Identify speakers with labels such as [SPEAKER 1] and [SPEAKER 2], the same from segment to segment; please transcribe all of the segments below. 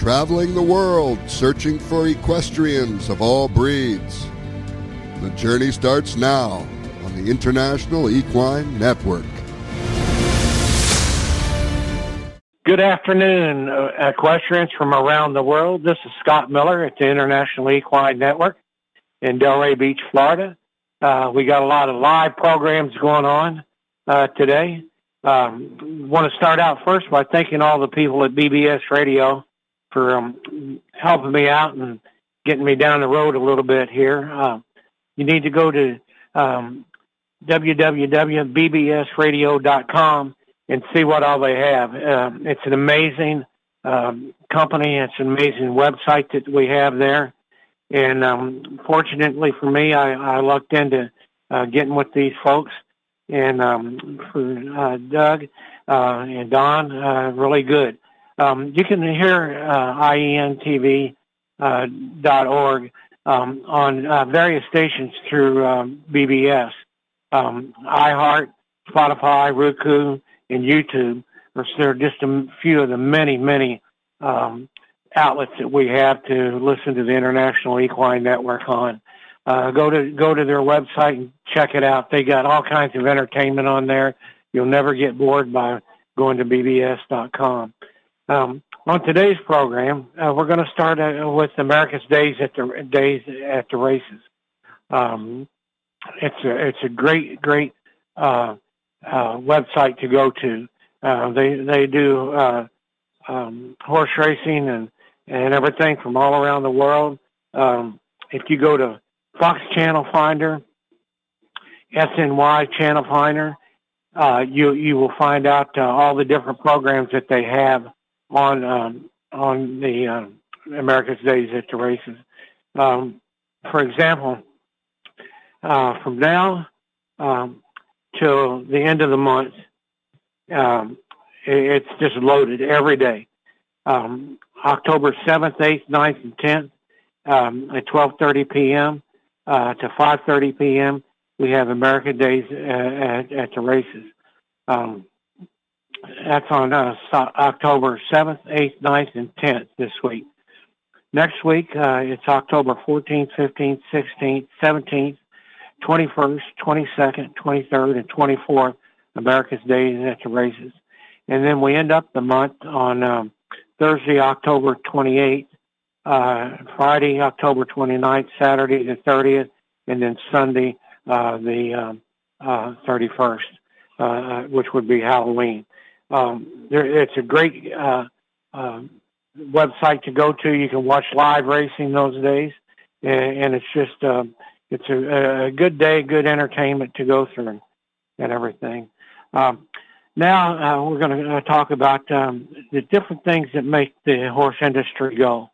[SPEAKER 1] traveling the world searching for equestrians of all breeds. The journey starts now on the International Equine Network.
[SPEAKER 2] Good afternoon, uh, equestrians from around the world. This is Scott Miller at the International Equine Network in Delray Beach, Florida. Uh, we got a lot of live programs going on uh, today. Um, want to start out first by thanking all the people at BBS Radio for um, helping me out and getting me down the road a little bit here. Uh, you need to go to um, www.bbsradio.com and see what all they have. Uh, it's an amazing um, company. It's an amazing website that we have there. And um, fortunately for me, I, I lucked into uh, getting with these folks and um, for uh, Doug uh, and Don, uh, really good. Um, you can hear uh, IENTV uh, dot org um, on uh, various stations through um, BBS, um, iHeart, Spotify, Roku, and YouTube. There are just a few of the many, many um, outlets that we have to listen to the International Equine Network on uh, go to go to their website and check it out. They got all kinds of entertainment on there. You'll never get bored by going to bbs.com. Um, on today's program, uh, we're going to start uh, with America's Days at the Days at the Races. Um, it's a it's a great great uh, uh, website to go to. Uh, they they do uh, um, horse racing and and everything from all around the world. Um, if you go to Fox Channel Finder, SNY Channel Finder. You you will find out all the different programs that they have on um, on the uh, America's Days at the Races. Um, for example, uh, from now um, till the end of the month, um, it, it's just loaded every day. Um, October 7th, 8th, 9th, and 10th um, at 12:30 p.m uh, to 5:30 p.m. We have American Days uh, at, at the races. Um, that's on uh, October 7th, 8th, 9th, and 10th this week. Next week, uh, it's October 14th, 15th, 16th, 17th, 21st, 22nd, 23rd, and 24th, America's Days at the races. And then we end up the month on um, Thursday, October 28th, uh, Friday, October 29th, Saturday the 30th, and then Sunday, uh, the um, uh, 31st, uh, uh, which would be Halloween. Um, there, it's a great uh, uh, website to go to. You can watch live racing those days, and, and it's just uh, it's a, a good day, good entertainment to go through, and, and everything. Um, now uh, we're going to uh, talk about um, the different things that make the horse industry go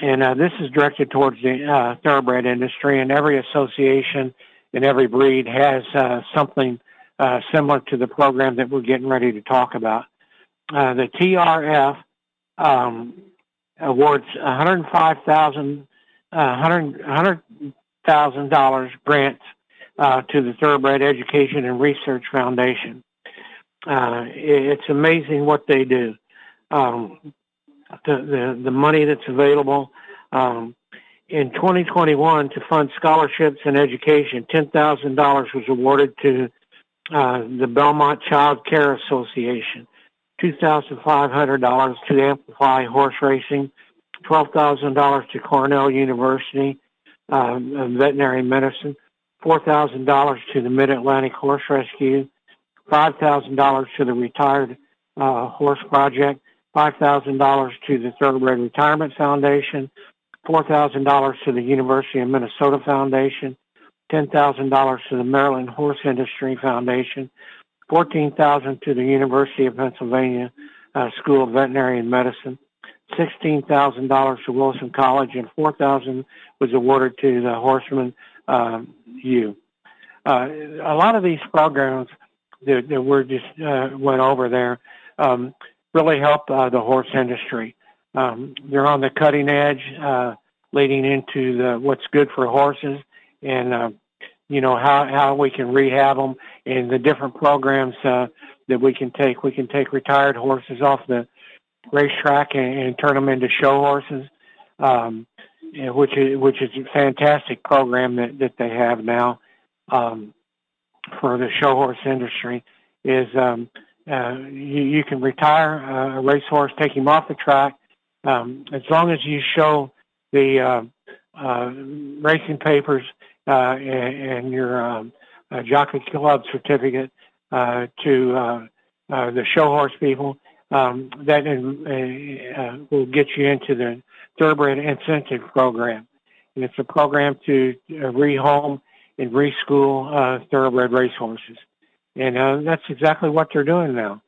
[SPEAKER 2] and uh, this is directed towards the uh, thoroughbred industry. And every association and every breed has uh, something uh, similar to the program that we're getting ready to talk about. Uh, the TRF um, awards 105,000 $100,000 uh, grants to the Thoroughbred Education and Research Foundation. it's amazing what they do. Um, the, the, the money that's available. Um, in 2021, to fund scholarships and education, $10,000 was awarded to uh, the Belmont Child Care Association, $2,500 to Amplify Horse Racing, $12,000 to Cornell University um, Veterinary Medicine, $4,000 to the Mid Atlantic Horse Rescue, $5,000 to the Retired uh, Horse Project, $5,000 to the Thoroughbred Retirement Foundation, $4,000 to the University of Minnesota Foundation, $10,000 to the Maryland Horse Industry Foundation, $14,000 to the University of Pennsylvania uh, School of Veterinary Medicine, $16,000 to Wilson College, and $4,000 was awarded to the Horseman uh, U. Uh, a lot of these programs that, that we're just uh, went over there um, really help uh, the horse industry. Um, they're on the cutting edge, uh, leading into the, what's good for horses and, uh, you know, how, how we can rehab them and the different programs uh, that we can take. We can take retired horses off the racetrack and, and turn them into show horses, um, which is which is a fantastic program that that they have now um, for the show horse industry. Is um, uh, you, you can retire a racehorse, take him off the track, um, as long as you show the uh, uh, racing papers uh, and, and your um, uh, jockey club certificate uh, to uh, uh, the show horse people. Um, that uh, uh, will get you into the thoroughbred incentive program. And it's a program to uh, rehome and reschool uh, thoroughbred racehorses. And uh, that's exactly what they're doing now.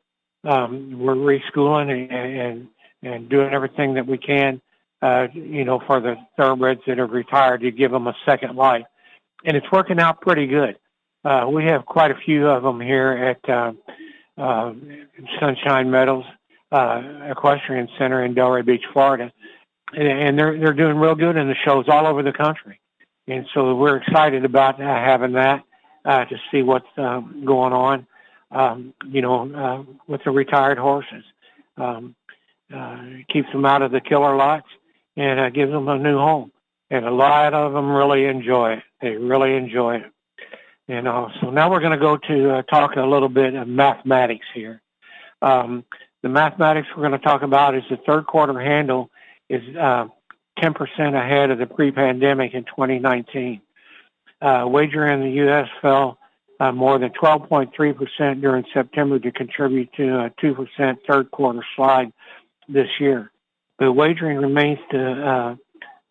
[SPEAKER 2] Um, we're reschooling and, and, and doing everything that we can, uh, you know, for the thoroughbreds that are retired to give them a second life. And it's working out pretty good. Uh, we have quite a few of them here at uh, uh, Sunshine Meadows uh, Equestrian Center in Delray Beach, Florida, and, and they're they're doing real good in the shows all over the country, and so we're excited about uh, having that uh, to see what's uh, going on, um, you know, uh, with the retired horses. Um, uh, keeps them out of the killer lots and uh, gives them a new home. And a lot of them really enjoy it. They really enjoy it. You know, so now we're going to go to uh, talk a little bit of mathematics here. Um, the mathematics we're going to talk about is the third quarter handle is uh, 10% ahead of the pre-pandemic in 2019. Uh, wager in the U.S. fell uh, more than 12.3% during September to contribute to a 2% third quarter slide this year. The wagering remains to uh,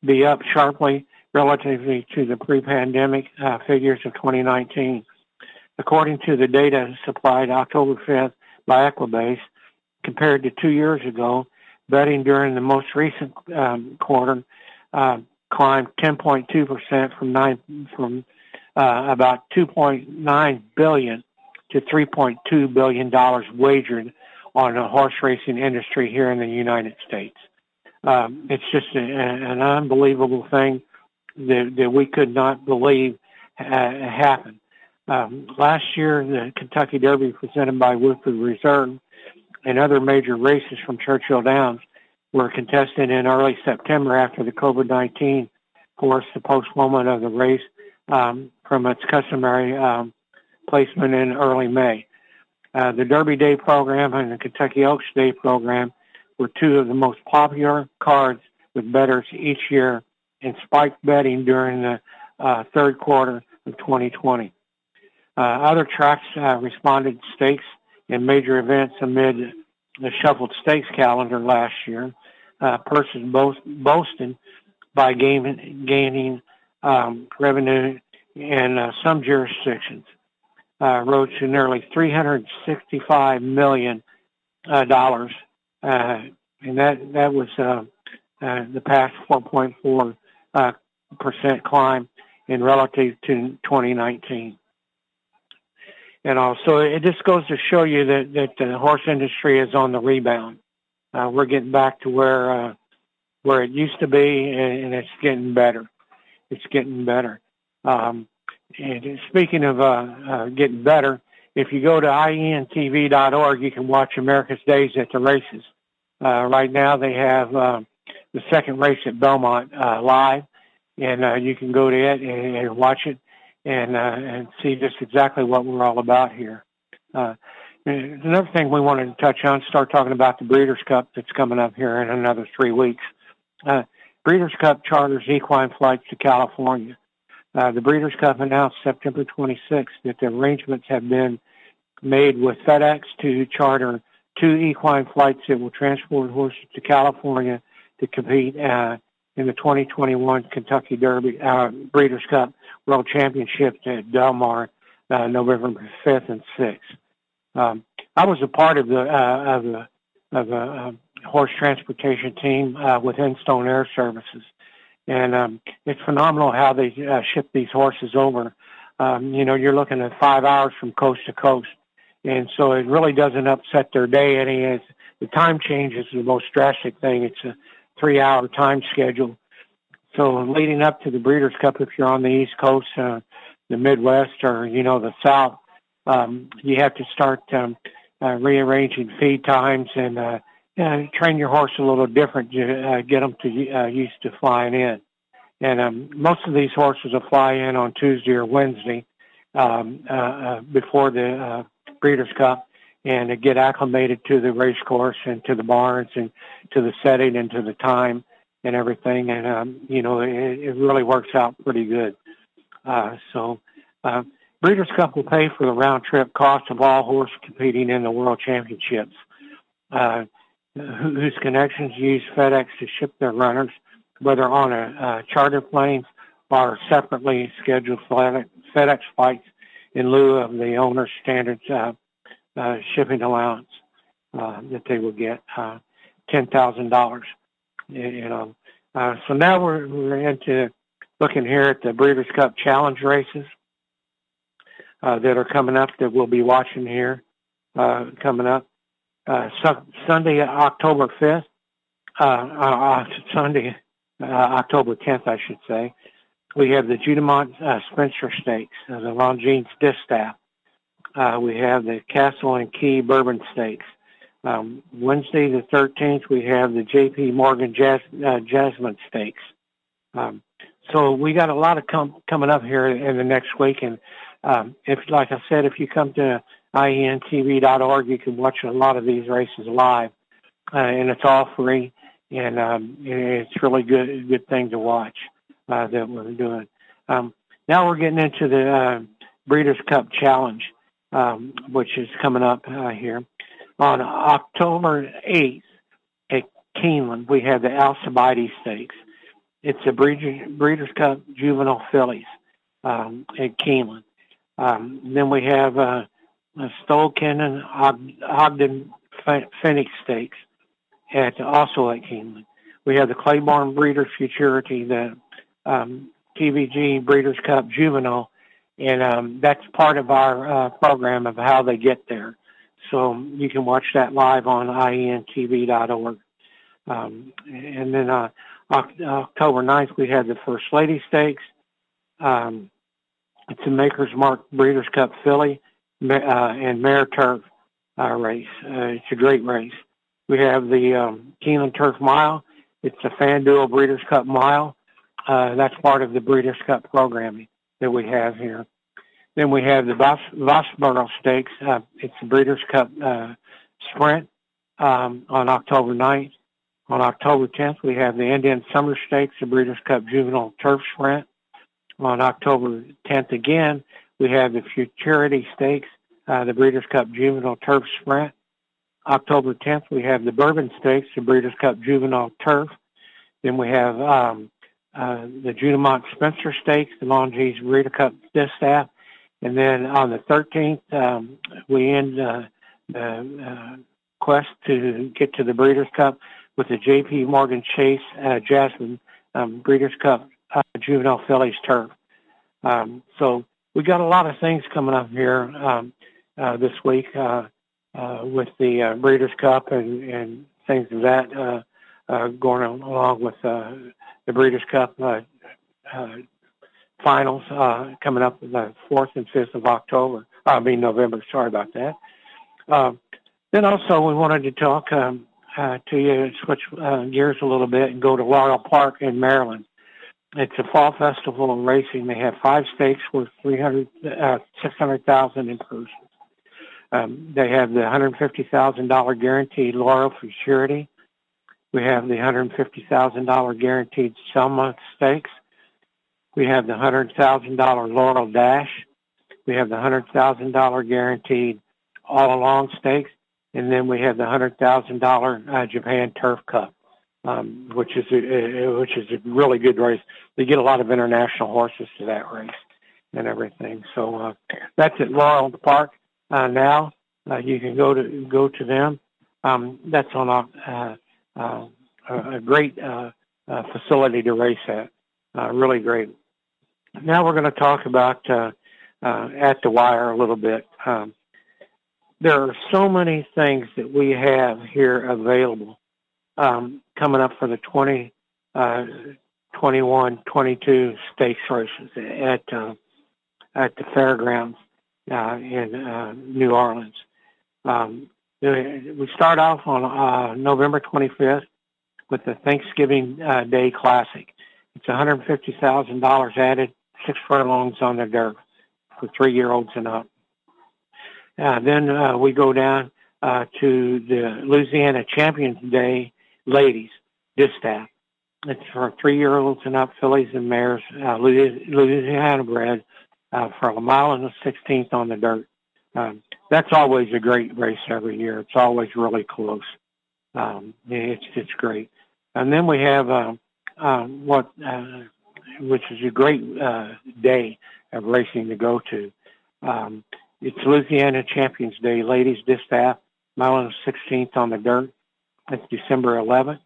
[SPEAKER 2] be up sharply relatively to the pre-pandemic uh, figures of 2019. According to the data supplied October 5th by Equibase, compared to two years ago, betting during the most recent um, quarter uh, climbed 10.2% from nine from uh, about 2.9 billion to 3.2 billion dollars wagered on the horse racing industry here in the United States. Um, it's just a, an unbelievable thing that, that we could not believe happened. Um, last year, the Kentucky Derby presented by Woodford Reserve and other major races from Churchill Downs were contested in early September after the COVID-19 forced the postponement of the race um, from its customary um, placement in early May. Uh, the Derby Day program and the Kentucky Oaks Day program were two of the most popular cards with bettors each year and spiked betting during the uh, third quarter of 2020. Uh, other tracks uh, responded stakes and major events amid the shuffled stakes calendar last year. Uh, purses boasted by gain, gaining um, revenue in uh, some jurisdictions uh, rose to nearly 365 million uh, dollars, and that that was uh, uh, the past 4.4 uh, percent climb in relative to 2019. And also, it just goes to show you that, that the horse industry is on the rebound. Uh, we're getting back to where uh, where it used to be, and, and it's getting better. It's getting better. Um, and speaking of uh, uh, getting better, if you go to ientv.org, you can watch America's Days at the races. Uh, right now, they have uh, the second race at Belmont uh, live, and uh, you can go to it and, and watch it and uh, and see just exactly what we're all about here. Uh, another thing we wanted to touch on, start talking about the Breeders' Cup that's coming up here in another three weeks. Uh, Breeders' Cup charters equine flights to California. Uh, the Breeders' Cup announced September 26th that the arrangements have been made with FedEx to charter two equine flights that will transport horses to California to compete uh, in the 2021 Kentucky Derby uh, Breeders' Cup World Championship at Del Mar, uh, November 5th and 6th. Um, I was a part of the uh, of the of the uh, horse transportation team uh, with Instone Air Services, and um, it's phenomenal how they uh, ship these horses over. Um, you know, you're looking at five hours from coast to coast, and so it really doesn't upset their day any. It's, the time change is the most drastic thing. It's a three hour time schedule. So leading up to the Breeders' Cup, if you're on the East Coast, uh, the Midwest, or you know the South, um, you have to start um, uh, rearranging feed times and uh, uh, train your horse a little different. You uh, get them to uh, used to flying in, and um, most of these horses will fly in on Tuesday or Wednesday um, uh, uh, before the uh, Breeders' Cup, and get acclimated to the race course and to the barns and to the setting and to the time and everything. And um, you know, it, it really works out pretty good. Uh, so. Uh, Breeders' Cup will pay for the round trip cost of all horses competing in the World Championships. Uh, whose connections use FedEx to ship their runners, whether on a, a charter plane or separately scheduled FedEx flights in lieu of the owner's standard uh, uh, shipping allowance uh, that they will get, uh, $10,000. You know, uh, so now we're, we're into looking here at the Breeders' Cup Challenge races uh, that are coming up that we'll be watching here coming up uh, Sunday, October 5th, uh, uh, Sunday, uh, October 10th, I should say, we have the Juddmonte uh, Spencer Stakes, uh, the Longines Distaff. Uh, we have the Castle and Key Bourbon Stakes. Um, Wednesday the 13th, we have the J.P. Morgan Jas- uh, Jasmine Stakes. Um, so we got a lot of com- coming up here in the next week, and um, if, like I said, if you come to ientv.org. You can watch a lot of these races live, uh, and it's all free, and um, it's really good good thing to watch uh, that we're doing. Um, now we're getting into the uh, Breeders' Cup Challenge, um, which is coming up uh, here on October 8th at Keeneland. We have the Alcibiades Stakes. It's a Breeders', Breeders' Cup Juvenile Fillies um, at Keeneland. Um, then we have uh, Stoll Keenon Ogden Phoenix Stakes at also at Keeneland. We have the Claiborne Breeders' Futurity, the um, TVG Breeders' Cup Juvenile, and um, that's part of our uh, program of how they get there. So you can watch that live on ientv.org. Um, and then uh, October 9th, we have the First Lady Stakes. Um, it's a Maker's Mark Breeders' Cup filly uh, and Mare Turf uh, race. Uh, it's a great race. We have the um, Keeneland Turf Mile. It's a FanDuel Breeders' Cup Mile. Uh, that's part of the Breeders' Cup programming that we have here. Then we have the Voss, Vosburgh Stakes. Uh, it's the Breeders' Cup uh, Sprint um, on October 9th. On October 10th, we have the Indian Summer Stakes, the Breeders' Cup Juvenile Turf Sprint. On October 10th again, we have the Futurity Stakes, uh, the Breeders' Cup Juvenile Turf Sprint. October 10th, we have the Bourbon Stakes, the Breeders' Cup Juvenile Turf. Then we have um, uh, the Juddmonte Spencer Stakes, the Longines Breeders' Cup Distaff. And then on the 13th, um, we end uh, the uh, quest to get to the Breeders' Cup with the J.P. Morgan Chase uh, Jasmine um, Breeders' Cup uh, Juvenile Fillies Turf. Um, so we got a lot of things coming up here um, uh, this week uh, uh, with the uh, Breeders' Cup and, and things of that uh, going along with uh, the Breeders' Cup uh, uh, finals uh, coming up the 4th and 5th of October. I mean November. Sorry about that. Uh, then also we wanted to talk um, uh, to you, and switch uh, gears a little bit and go to Laurel Park in Maryland. It's a fall festival of racing. They have five stakes worth 300, uh, 600,000 in purses. Um, they have the $150,000 guaranteed Laurel Futurity. We have the $150,000 guaranteed Selima Stakes. We have the $100,000 Laurel Dash. We have the $100,000 guaranteed All Along Stakes. And then we have the $100,000 uh, Japan Turf Cup um, which is a, which is a really good race. They get a lot of international horses to that race and everything. So uh, that's at Laurel Park uh, now. Uh, you can go to go to them. Um, that's on a, uh, uh, a great uh, uh, facility to race at. Uh, really great. Now we're going to talk about uh, uh, at the wire a little bit. Um, there are so many things that we have here available um, coming up for the 20, uh, 21, 22 stakes races at uh, at the fairgrounds uh, in uh, New Orleans. Um, we start off on uh, November 25th with the Thanksgiving uh, Day Classic. It's $150,000 added, six furlongs on the dirt for three-year-olds and up. Uh, then uh, we go down uh, to the Louisiana Champions Day Ladies Distaff. It's for three-year-olds and up, fillies and mares, uh, Louisiana bred, uh, for a mile and a sixteenth on the dirt. Um, that's always a great race every year. It's always really close. Um, it's it's great. And then we have uh, uh, what, uh, which is a great uh, day of racing to go to. Um, it's Louisiana Champions Day, ladies distaff, mile and sixteenth on the dirt. That's December 11th.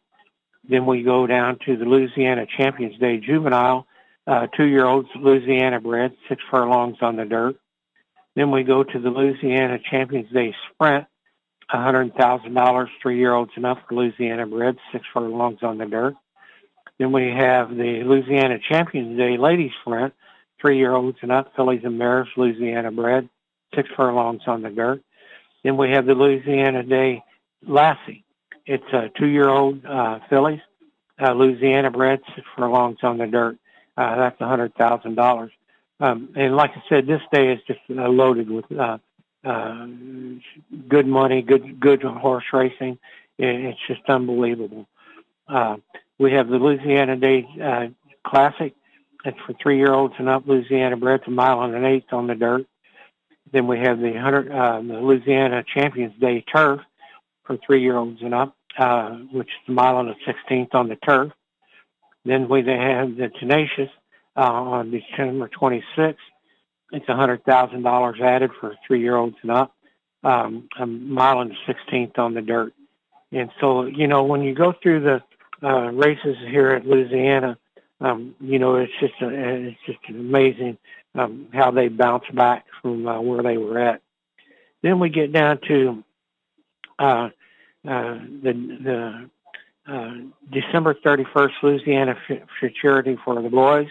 [SPEAKER 2] Then we go down to the Louisiana Champions Day Juvenile, uh, two-year-olds Louisiana bred, six furlongs on the dirt. Then we go to the Louisiana Champions Day Sprint, $100,000, three-year-olds enough for Louisiana bred, six furlongs on the dirt. Then we have the Louisiana Champions Day Ladies Sprint, three-year-olds and up, fillies and mares, Louisiana bred, six furlongs on the dirt. Then we have the Louisiana Day Lassie. It's a two-year-old uh, fillies, uh, Louisiana bred, six furlongs on the dirt. Uh, that's hundred thousand dollars. Um, and like I said, this day is just uh, loaded with uh, uh, good money, good good horse racing. It's just unbelievable. Uh, we have the Louisiana Day uh, Classic. It's for three-year-olds and up. Louisiana bred to mile and an eighth on the dirt. Then we have the hundred uh, the Louisiana Champions Day Turf for three-year-olds and up, uh, which is a mile and a sixteenth on the turf. Then we have the Tenacious uh, on December 26th. It's $100,000 added for three-year-olds and up, um, a mile and 16th on the dirt. And so, you know, when you go through the uh, races here at Louisiana, um, you know, it's just a, it's just amazing um, how they bounce back from uh, where they were at. Then we get down to uh, uh, the the uh, December 31st Louisiana Futurity for the boys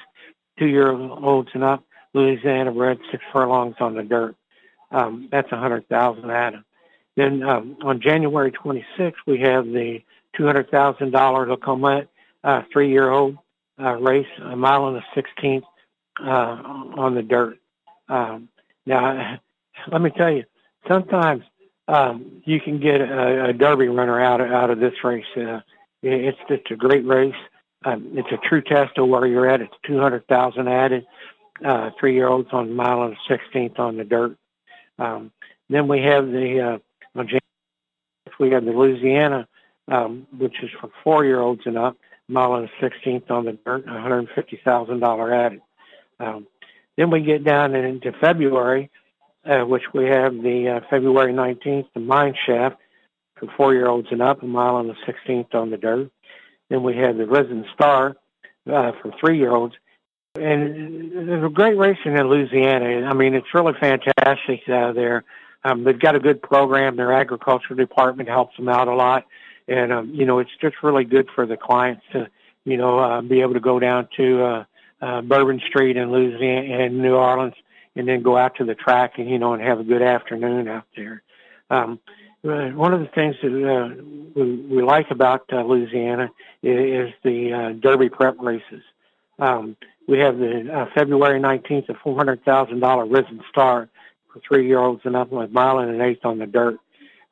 [SPEAKER 2] two-year-olds and up, Louisiana bred, six furlongs on the dirt. Um, that's a hundred thousand Adam. Then um, on January 26th, we have the two hundred thousand dollar Lecomte uh, three-year-old uh, race, a mile and a sixteenth uh, on the dirt. Um, now, let me tell you, sometimes um, you can get a, a Derby runner out of, out of this race. Uh, it's just a great race. Um, it's a true test of where you're at. It's 200,000 added, uh, three-year-olds on mile and 16th on the dirt. Um, then we have the, uh, on we have the Louisiana, um, which is for four-year-olds and up, mile and 16th on the dirt, $150,000 added. Um, then we get down into February, uh, which we have the uh, February 19th, the Mine Shaft for four-year-olds and up, a mile and the 16th on the dirt. Then we had the Risen Star uh, for three-year-olds. And there's a great racing in Louisiana. I mean, it's really fantastic uh, there. Um, they've got a good program. Their agriculture department helps them out a lot. And, um, you know, it's just really good for the clients to, you know, uh, be able to go down to uh, uh, Bourbon Street in Louisiana and New Orleans and then go out to the track and, you know, and have a good afternoon out there. Um, one of the things that uh, we, we like about uh, Louisiana is, is the uh, Derby prep races. Um, we have the uh, February 19th, a $400,000 Risen Star for three-year-olds and up, with mile and an eighth on the dirt,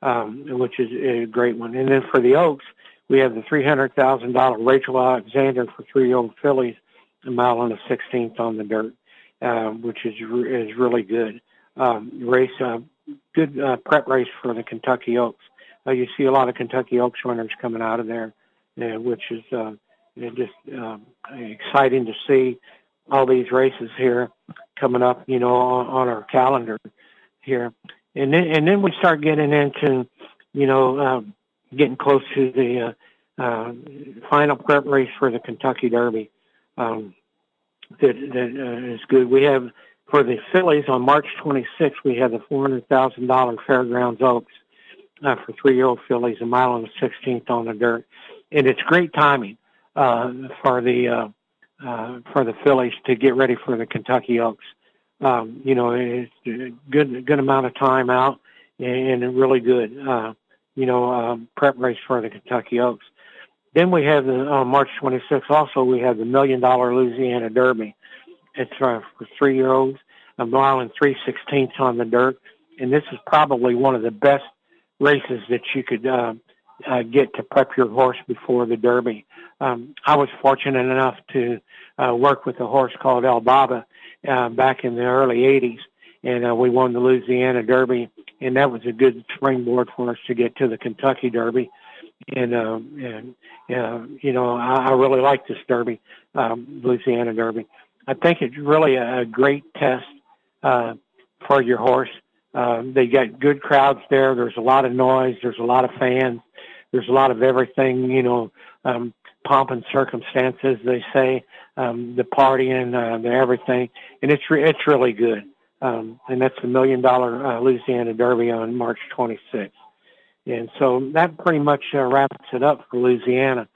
[SPEAKER 2] um, which is a great one. And then for the Oaks, we have the $300,000 Rachel Alexandra for three-year-old fillies, a mile and a sixteenth on the dirt, uh, which is is really good. Um, race uh, good uh, prep race for the Kentucky Oaks. Uh, you see a lot of Kentucky Oaks runners coming out of there, uh, which is uh, just uh, exciting to see all these races here coming up, you know, on, on our calendar here. And then, and then we start getting into, you know, uh, getting close to the uh, uh, final prep race for the Kentucky Derby. Um, that that uh, is good. We have for the fillies on March 26th, we had the $400,000 Fairgrounds Oaks uh, for three-year-old fillies, a mile and a 16th on the dirt, and it's great timing uh, for the uh, uh, for the fillies to get ready for the Kentucky Oaks. Um, you know, it's a good good amount of time out, and, and really good. Uh, you know, um, prep race for the Kentucky Oaks. Then we have the on March 26th. Also, we have the Million Dollar Louisiana Derby. It's uh, for three year olds. A mile and three sixteenths on the dirt, and this is probably one of the best races that you could uh, uh, get to prep your horse before the Derby. Um, I was fortunate enough to uh, work with a horse called El Baba uh, back in the early '80s, and uh, we won the Louisiana Derby, and that was a good springboard for us to get to the Kentucky Derby. And uh, and uh, you know, I, I really like this Derby, um, Louisiana Derby. I think it's really a, great test uh, for your horse. Uh, they got good crowds there. There's a lot of noise. There's a lot of fans. There's a lot of everything. You know, um, pomp and circumstances. They say um, the partying, uh, the everything, and it's re- it's really good. Um, and that's the million dollar uh, Louisiana Derby on March 26th. And so that pretty much uh, wraps it up for Louisiana,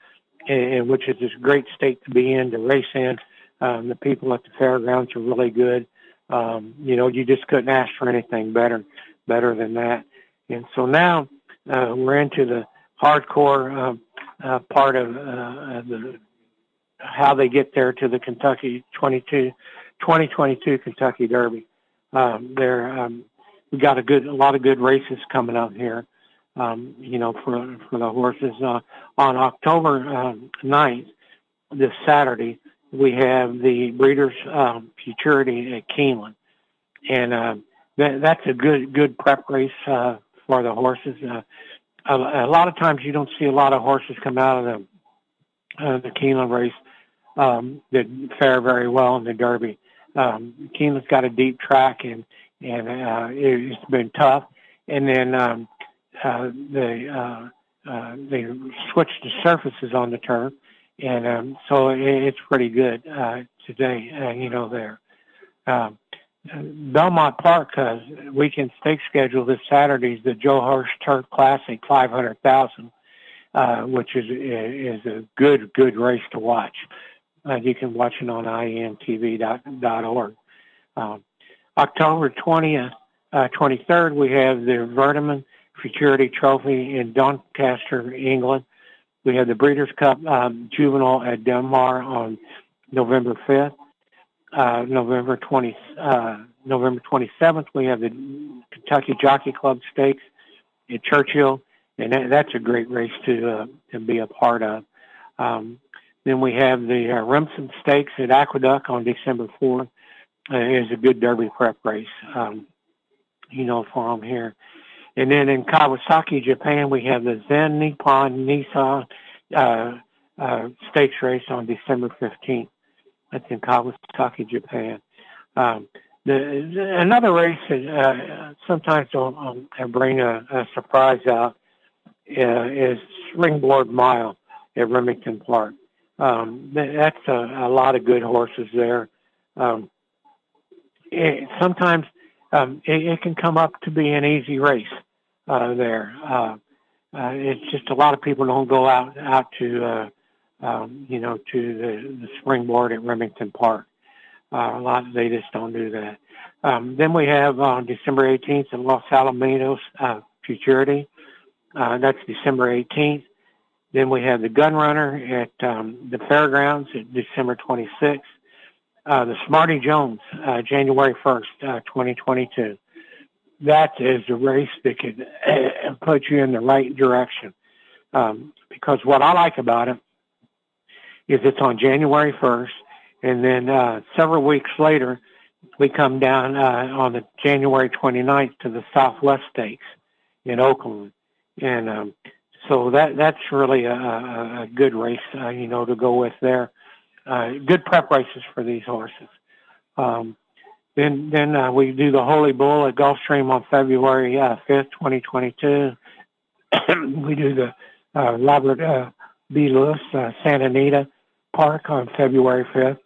[SPEAKER 2] and, and which is a great state to be in to race in. Um, the people at the fairgrounds are really good. Um, you know, you just couldn't ask for anything better, better than that. And so now uh, we're into the hardcore uh, uh, part of uh, the how they get there to the Kentucky 22, 2022 Kentucky Derby. Um, there, um, we got a good, a lot of good races coming up here. Um, you know, for for the horses uh, on October uh, 9th, this Saturday, we have the Breeders' um, Futurity at Keeneland, and uh, that, that's a good good prep race uh, for the horses. Uh, a, a lot of times, you don't see a lot of horses come out of the uh, the Keeneland race um, that fare very well in the Derby. Um, Keeneland's got a deep track, and and uh, it's been tough. And then um, uh, they uh, uh, they switched the surfaces on the turf and um, so it, it's pretty good uh, today. Uh, you know, there. Um, Belmont Park uh, weekend stake schedule this Saturday is the Joe Hirsch Turf Classic 500,000, uh, which is is a good good race to watch. Uh, you can watch it on intv.org. Um, October 20th, uh, 23rd, we have the Vertem Futurity Trophy in Doncaster, England. We have the Breeders' Cup um, Juvenile at Del Mar on November 5th. Uh, November 20, uh, November 27th, we have the Kentucky Jockey Club Stakes at Churchill, and that, that's a great race to uh, to be a part of. Um, then we have the uh, Remsen Stakes at Aqueduct on December 4th. Uh, is a good Derby prep race, um, you know, for them here. And then in Kawasaki, Japan, we have the Zen Nippon Nissan uh, uh, stakes race on December 15th. That's in Kawasaki, Japan. Um, the, the, another race that uh, sometimes don't um, bring a, a surprise out uh, is Springboard Mile at Remington Park. Um, that's a, a lot of good horses there. Um, it, sometimes um, it, it can come up to be an easy race uh, there. Uh, uh, it's just a lot of people don't go out out to uh, um, you know to the, the springboard at Remington Park. Uh, a lot they just don't do that. Um, then we have on December 18th in Los Alamitos uh, Futurity. Uh, that's December 18th. Then we have the Gun Runner at um, the Fairgrounds at December 26th. Uh, the Smarty Jones, uh, January 1st, uh, 2022 that is a race that could uh, put you in the right direction. Um, because what I like about it is it's on January 1st, and then uh, several weeks later, we come down uh, on the January 29th to the Southwest Stakes in Oaklawn, and um, so that that's really a, a, good race, you know, to go with there. Uh, good prep races for these horses. Um, then then uh, we do the Holy Bull at Gulfstream on February uh, 5th, 2022. we do the uh, Robert uh, B. Lewis uh, Santa Anita Park on February 5th.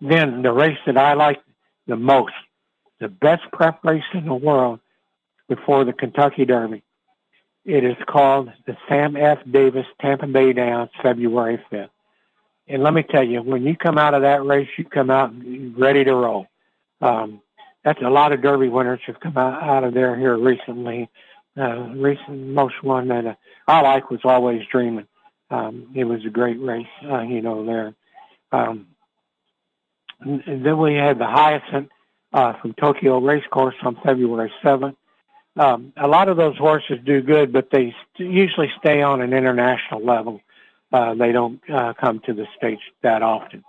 [SPEAKER 2] Then the race that I like the most, the best prep race in the world before the Kentucky Derby. It is called the Sam F. Davis Tampa Bay Downs February 5th. And let me tell you, when you come out of that race, you come out ready to roll. Um, that's a lot of Derby winners have come out, out of there here recently. Uh, recent most one that uh, I like was always dreaming. Um, it was a great race, uh, you know there. Um, and, then we had the Hyacinth uh, from Tokyo Racecourse on February 7th. Um, a lot of those horses do good, but they st- usually stay on an international level. Uh, they don't uh, come to the States that often,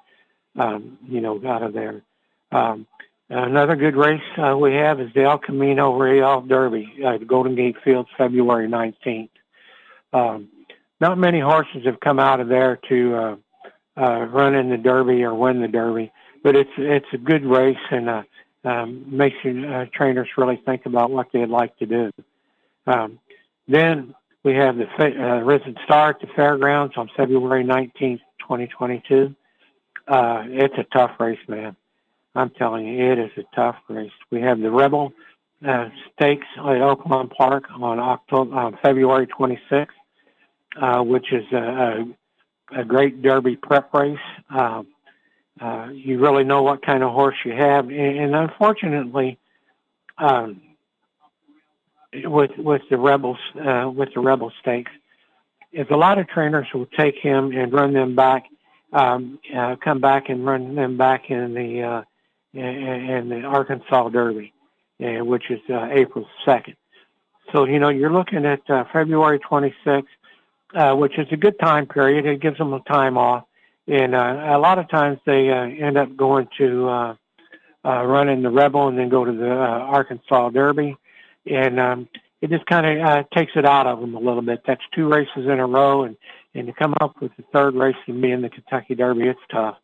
[SPEAKER 2] um, you know, out of there. Um, another good race uh, we have is the El Camino Real Derby at Golden Gate Fields, February 19th. Um, not many horses have come out of there to uh, uh, run in the Derby or win the Derby, but it's it's a good race and uh, um, makes you, uh, trainers really think about what they'd like to do. Um, then we have the uh, Risen Star at the fairgrounds on February 19th, 2022. Uh, it's a tough race, man. I'm telling you, it is a tough race. We have the Rebel uh, Stakes at Oaklawn Park on October, on February 26th, uh, which is a, a, a great Derby prep race. Uh, uh, you really know what kind of horse you have, and, and unfortunately, um, with with the rebels uh, with the rebel stakes, if a lot of trainers will take him and run them back, um, uh, come back and run them back in the uh, in, in the Arkansas Derby, uh, which is uh, April second. So you know you're looking at uh, February 26th, uh, which is a good time period. It gives them a time off and uh, a lot of times they uh, end up going to uh, uh, running the Rebel and then go to the uh, Arkansas Derby, and um, it just kind of uh, takes it out of them a little bit. That's two races in a row, and and to come up with the third race and be in the Kentucky Derby, it's tough.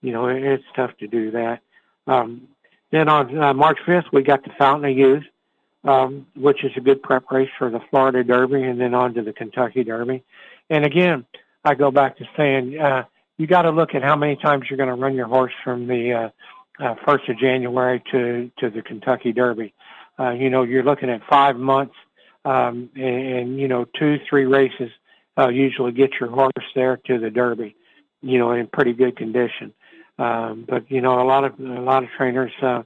[SPEAKER 2] You know, it's tough to do that. Um, then on uh, March 5th, we got the Fountain of Youth, um, which is a good prep race for the Florida Derby, and then on to the Kentucky Derby. And again, I go back to saying. Uh, you got to look at how many times you're going to run your horse from the uh, uh, first of January to to the Kentucky Derby. Uh, you know, you're looking at five months, um, and, and you know, two three races uh, usually get your horse there to the Derby. You know, in pretty good condition. Um, but you know, a lot of a lot of trainers uh,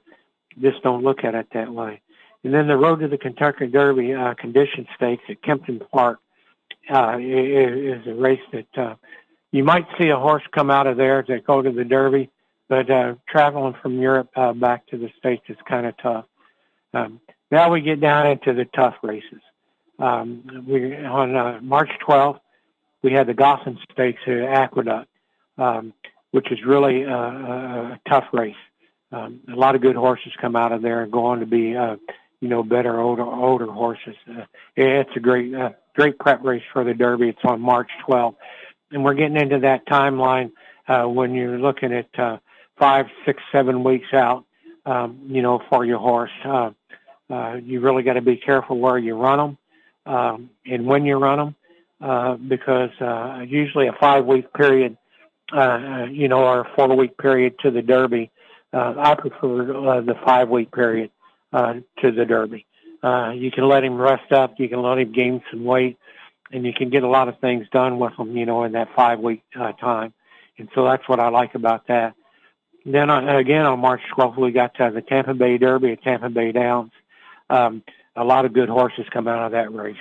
[SPEAKER 2] just don't look at it that way. And then the road to the Kentucky Derby uh, condition stakes at Kempton Park uh, is, a race that uh, you might see a horse come out of there to go to the Derby, but uh, traveling from Europe uh, back to the States is kind of tough. Um, now we get down into the tough races. Um, we on uh, March 12th, we had the Gotham Stakes at Aqueduct, um, which is really uh, a, a tough race. Um, a lot of good horses come out of there and go on to be, uh, you know, better older older horses. Uh, it's a great uh, great prep race for the Derby. It's on March 12th and we're getting into that timeline uh, when you're looking at uh, five, six, seven weeks out, um, you know, for your horse. Uh, uh, you really got to be careful where you run them um, and when you run them, uh, because uh, usually a five-week period, uh, uh, you know, or a four-week period to the Derby. Uh, I prefer uh, the five-week period uh, to the Derby. Uh, you can let him rest up. You can let him gain some weight and you can get a lot of things done with them, you know, in that five week uh, time. And so that's what I like about that. Then on, again on March 12th, we got uh, the Tampa Bay Derby at Tampa Bay Downs. Um, a lot of good horses come out of that race.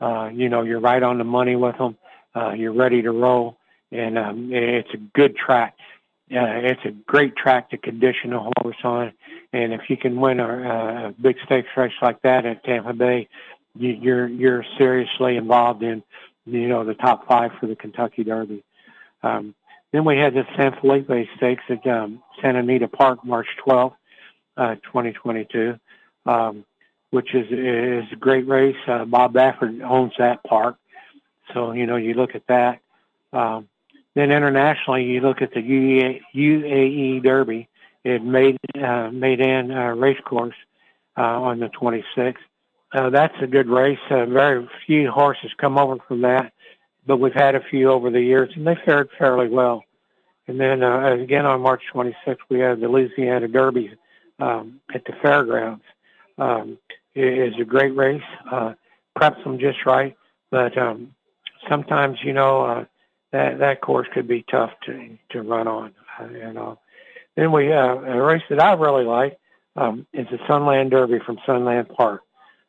[SPEAKER 2] Uh, you know, you're right on the money with them. Uh, you're ready to roll, and um, it's a good track. Uh, it's a great track to condition a horse on, and if you can win a, a big stakes race like that at Tampa Bay, you're you're seriously involved in you know the top five for the Kentucky Derby. Um, then we had the San Felipe Stakes at um, Santa Anita Park, March 12th, uh, 2022, um, which is is a great race. Uh, Bob Baffert owns that park, so you know you look at that. Um, then internationally, you look at the UAE, UAE Derby at Maid uh, Meydan uh, Racecourse uh, on the 26th. Uh, that's a good race. Uh, very few horses come over from that, but we've had a few over the years, and they fared fairly well. And then uh, again on March 26th, we have the Louisiana Derby um, at the fairgrounds. Um, is a great race. Uh, preps them just right, but um, sometimes you know uh, that that course could be tough to to run on. Uh, you know. Then we have a race that I really like um, is the Sunland Derby from Sunland Park.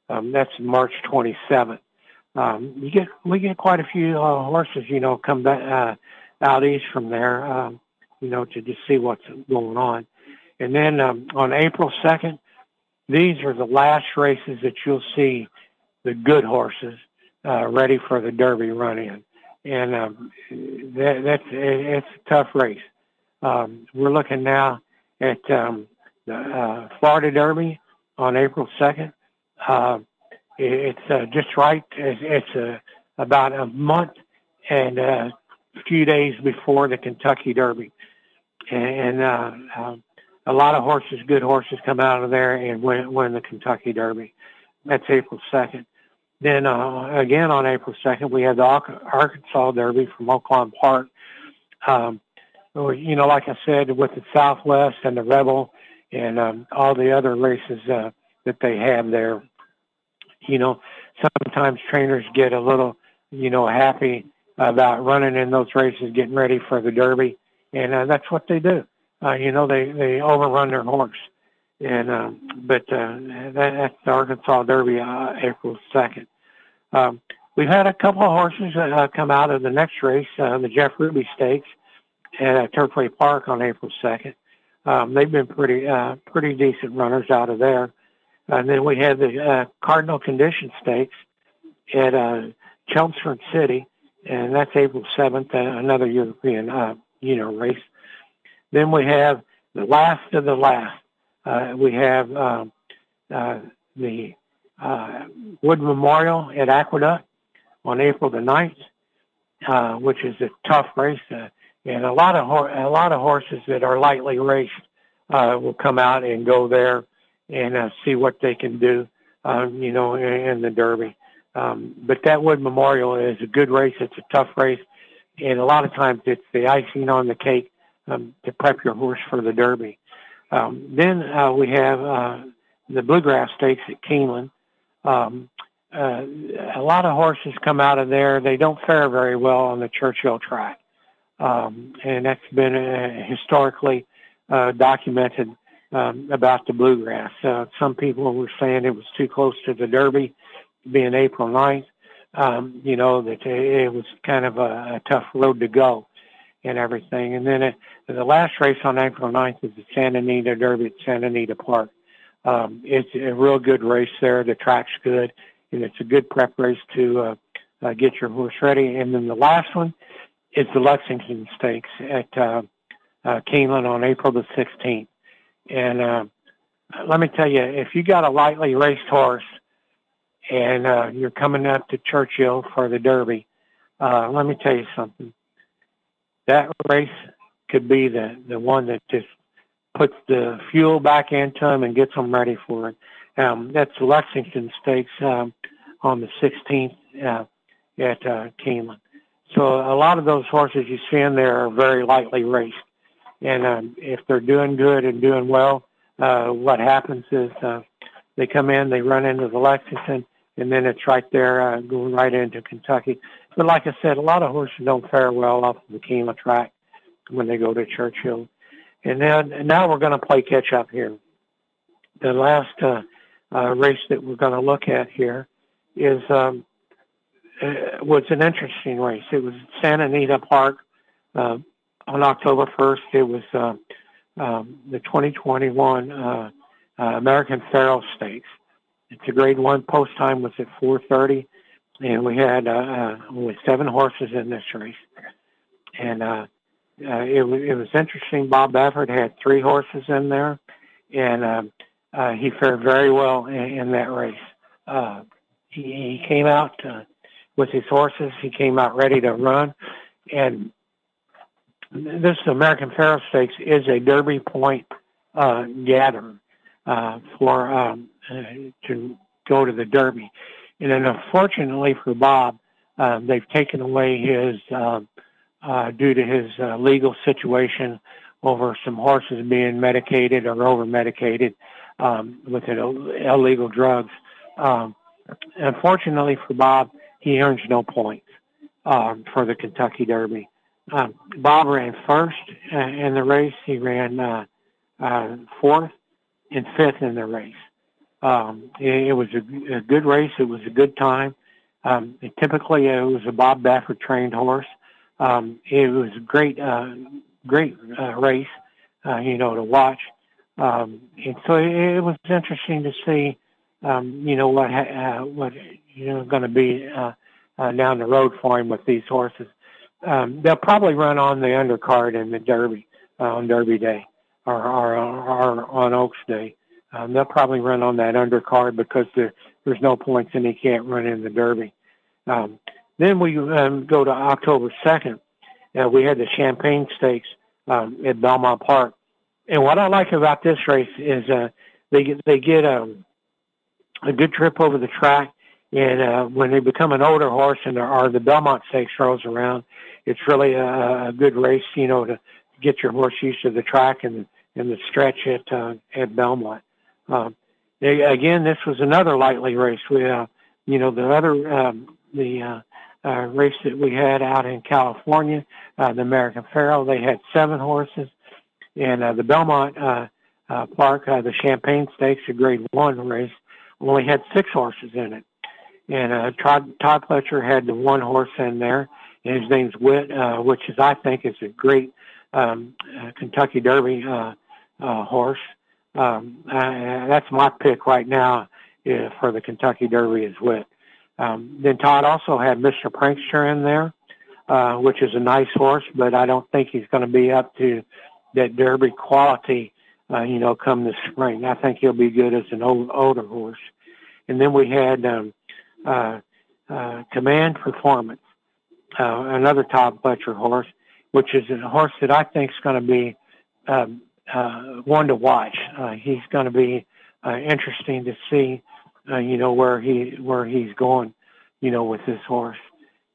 [SPEAKER 2] Um, that's March 27th. Um, you get we get quite a few uh, horses, you know, come back uh, out east from there, um, you know, to just see what's going on. And then um, on April 2nd, these are the last races that you'll see the good horses uh, ready for the Derby run in, and um, that, that's it's a tough race. Um, we're looking now at um, the uh, Florida Derby on April 2nd. Uh, it's uh, just right. It's, it's uh, about a month and uh, a few days before the Kentucky Derby, and uh, uh, a lot of horses, good horses, come out of there and win, win the Kentucky Derby. That's April 2nd. Then uh, again on April 2nd, we have the Arkansas Derby from Oaklawn Park. Um, you know, like I said, with the Southwest and the Rebel and um, all the other races uh, that they have there, you know, sometimes trainers get a little, you know, happy about running in those races, getting ready for the Derby, and uh, that's what they do. Uh, you know, they they overrun their horse and um, but uh, that, that's the Arkansas Derby, uh, April second. Um, we've had a couple of horses uh, come out of the next race, uh, the Jeff Ruby Stakes at uh, Turfway Park on April second. Um, they've been pretty uh, pretty decent runners out of there. And then we had the uh, Cardinal Condition Stakes at uh, Chelmsford City, and that's April 7th, uh, another European, uh, you know, race. Then we have the last of the last, uh, we have um, uh, the uh, Wood Memorial at Aqueduct on April the 9th, uh, which is a tough race, uh, and a lot of ho- a lot of horses that are lightly raced uh, will come out and go there and see what they can do, um, you know, in, in the Derby. Um, but that Wood Memorial is a good race. It's a tough race, and a lot of times it's the icing on the cake um, to prep your horse for the Derby. Um, then uh, we have uh, the Bluegrass Stakes at Keeneland. Um, uh, a lot of horses come out of there. They don't fare very well on the Churchill track. Um, and that's been uh, historically uh, documented um, about the bluegrass. Uh, some people were saying it was too close to the Derby, being April 9th. Um, you know that it was kind of a, a tough road to go and everything. And then it, the last race on April 9th is the Santa Anita Derby at Santa Anita Park. Um, it's a real good race there. The track's good, and it's a good prep race to uh, uh, get your horse ready. And then the last one is the Lexington Stakes at uh, uh, Keeneland on April the 16th. And uh, let me tell you, if you got a lightly raced horse and uh, you're coming up to Churchill for the Derby, uh, let me tell you something that race could be the the one that just puts the fuel back into them and gets them ready for it. Um, that's Lexington Stakes um, on the 16th uh, at uh, Keeneland. So a lot of those horses you see in there are very lightly raced, and um, if they're doing good and doing well, uh, what happens is uh, they come in, they run into the Lexington, and then it's right there uh, going right into Kentucky. But like I said, a lot of horses don't fare well off the Keeneland track when they go to Churchill. And then and now we're going to play catch up here. The last uh, uh, race that we're going to look at here is um, uh, was an interesting race. It was Santa Anita Park uh, on October 1st. It was uh, um, the 2021 uh, uh, American Pharoah Stakes. It's a grade one. Post time was at 4:30 and we had uh, uh, only seven horses in this race, and uh, uh, it was it was interesting. Bob Baffert had three horses in there, and uh, uh, he fared very well in, in that race. Uh, he, he came out uh, with his horses. He came out ready to run, and this American Pharoah Stakes is a Derby Point uh, gather uh, for um, to go to the Derby. And then unfortunately for Bob, um, they've taken away his, uh, uh, due to his uh, legal situation over some horses being medicated or over medicated um, with Ill- illegal drugs. Um, unfortunately for Bob, he earns no points um, for the Kentucky Derby. Um, Bob ran first uh, in the race. He ran uh, uh, fourth and fifth in the race. Um, it, it was a, a good race. It was a good time. Um, typically, it was a Bob Baffert trained horse. Um, it was a great, uh, great uh, race, uh, you know, to watch. Um, and so it, it was interesting to see, um, you know, what ha- uh, what you know going to be uh, uh, down the road for him with these horses. Um, they'll probably run on the undercard in the Derby uh, on Derby Day or, or, or on Oaks Day. Um, they'll probably run on that undercard because there, there's no points and he can't run in the Derby. Um, then we um, go to October 2nd. Uh, we had the Champagne Stakes um, at Belmont Park. And what I like about this race is uh, they they get um, a good trip over the track, and uh, when they become an older horse and or the Belmont Stakes rolls around, it's really a, a good race, you know, to get your horse used to the track and and the stretch at uh, at Belmont. Um, again, this was another lightly race. We, uh, you know, the other um, the uh, uh, race that we had out in California, uh, the American Pharoah, they had seven horses, and uh, the Belmont uh, uh, Park, uh, the Champagne Stakes, a Grade One race, only had six horses in it. And uh, Todd, Todd Pletcher had the one horse in there, and his name's Wit, uh, which is I think is a great um, uh, Kentucky Derby uh, uh, horse. Um, uh, that's my pick right now uh, for the Kentucky Derby is Wit. Um, then Todd also had Mr. Prankster in there, uh, which is a nice horse, but I don't think he's going to be up to that Derby quality, uh, you know, come this spring. I think he'll be good as an old, older horse. And then we had um, uh, uh, Command Performance, uh, another Todd Pletcher horse, which is a horse that I think is going to be um, uh, one to watch. Uh, he's going to be uh, interesting to see, uh, you know, where he where he's going, you know, with this horse